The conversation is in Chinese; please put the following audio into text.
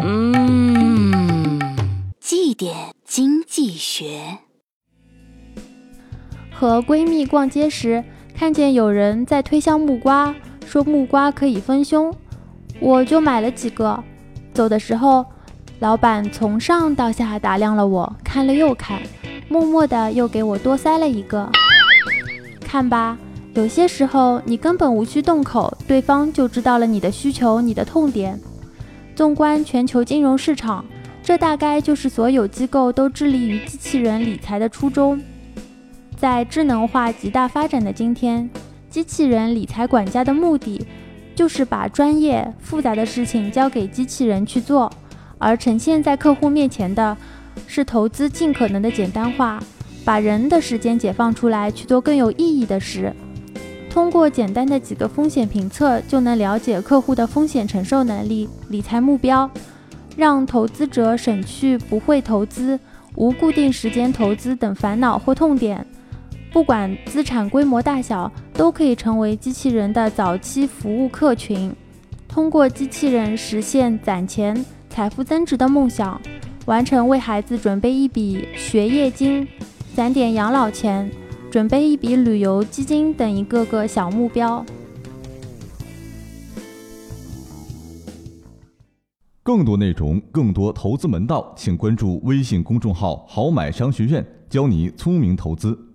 嗯，绩点经济学。和闺蜜逛街时，看见有人在推销木瓜，说木瓜可以丰胸，我就买了几个。走的时候，老板从上到下打量了我，看了又看，默默的又给我多塞了一个。看吧，有些时候你根本无需动口，对方就知道了你的需求、你的痛点。纵观全球金融市场，这大概就是所有机构都致力于机器人理财的初衷。在智能化极大发展的今天，机器人理财管家的目的就是把专业复杂的事情交给机器人去做，而呈现在客户面前的是投资尽可能的简单化，把人的时间解放出来去做更有意义的事。通过简单的几个风险评测，就能了解客户的风险承受能力、理财目标，让投资者省去不会投资、无固定时间投资等烦恼或痛点。不管资产规模大小，都可以成为机器人的早期服务客群。通过机器人实现攒钱、财富增值的梦想，完成为孩子准备一笔学业金、攒点养老钱、准备一笔旅游基金等一个个小目标。更多内容、更多投资门道，请关注微信公众号“好买商学院”，教你聪明投资。